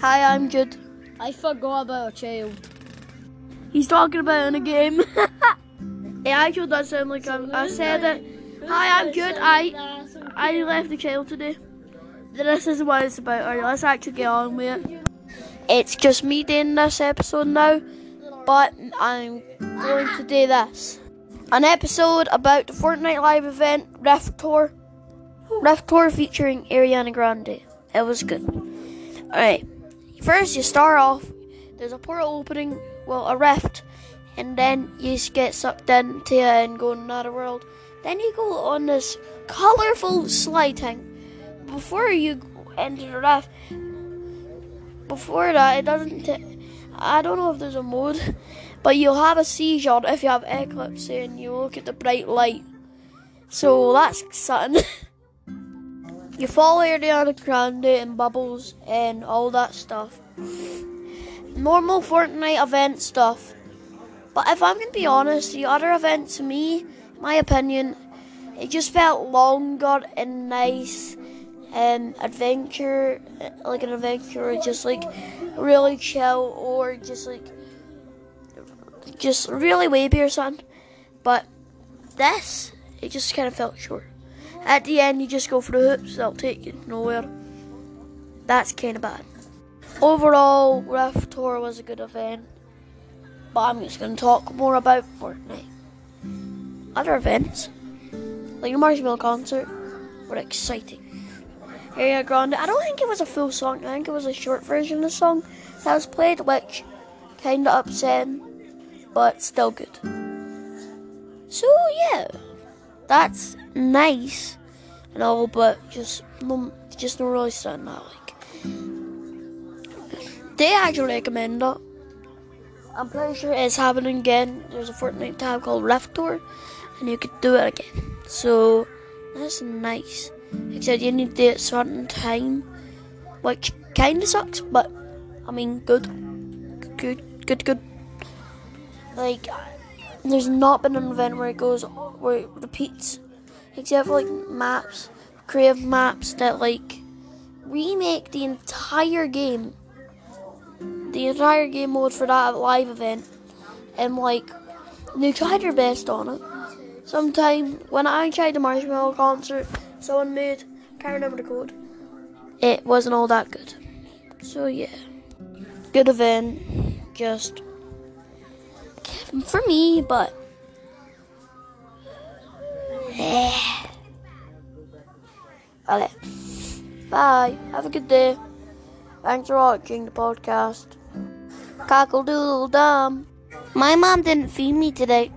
Hi, I'm Jude. I forgot about a child. He's talking about in a game. it actually does sound like I'm, I said it. Hi, I'm Jude. I I left the child today. This is what it's about. Alright, let's actually get on with it. It's just me doing this episode now, but I'm going to do this. An episode about the Fortnite Live event, Rift Tour. Rift Tour featuring Ariana Grande. It was good. Alright, first you start off, there's a portal opening, well, a rift, and then you get sucked into it and go another world. Then you go on this colourful slide thing. Before you enter the rift, before that, it doesn't. T- I don't know if there's a mode, but you'll have a seizure if you have eclipse and you look at the bright light. So that's something. you follow Ariana Grande and Bubbles and all that stuff. Normal Fortnite event stuff. But if I'm gonna be honest, the other event to me, my opinion, it just felt longer and nice and adventure like an adventure just like really chill or just like just really wavy or something. But this it just kinda felt short. At the end you just go for the hoops, they'll take you nowhere. That's kinda bad. Overall, Rift Tour was a good event. But I'm just gonna talk more about Fortnite. Other events, like the Marshmello concert, were exciting. Ariana Grande. I don't think it was a full song. I think it was a short version of the song that was played, which kind of upsetting, but still good. So yeah, that's nice and all, but just just not really something I like. They actually recommend it. I'm pretty sure it's happening again. There's a Fortnite tab called Rift Tour, and you could do it again. So that's nice. Except you need to do it certain time, which kind of sucks, but I mean, good, good, good, good. Like, there's not been an event where it goes where it repeats, except for like maps, creative maps that like remake the entire game, the entire game mode for that live event, and like they tried their best on it. Sometime when I tried the Marshmello concert someone made, can't remember the code. It wasn't all that good. So yeah, good event, just for me, but okay. Bye. Have a good day. Thanks for watching the podcast. Cockle doodle dum. My mom didn't feed me today.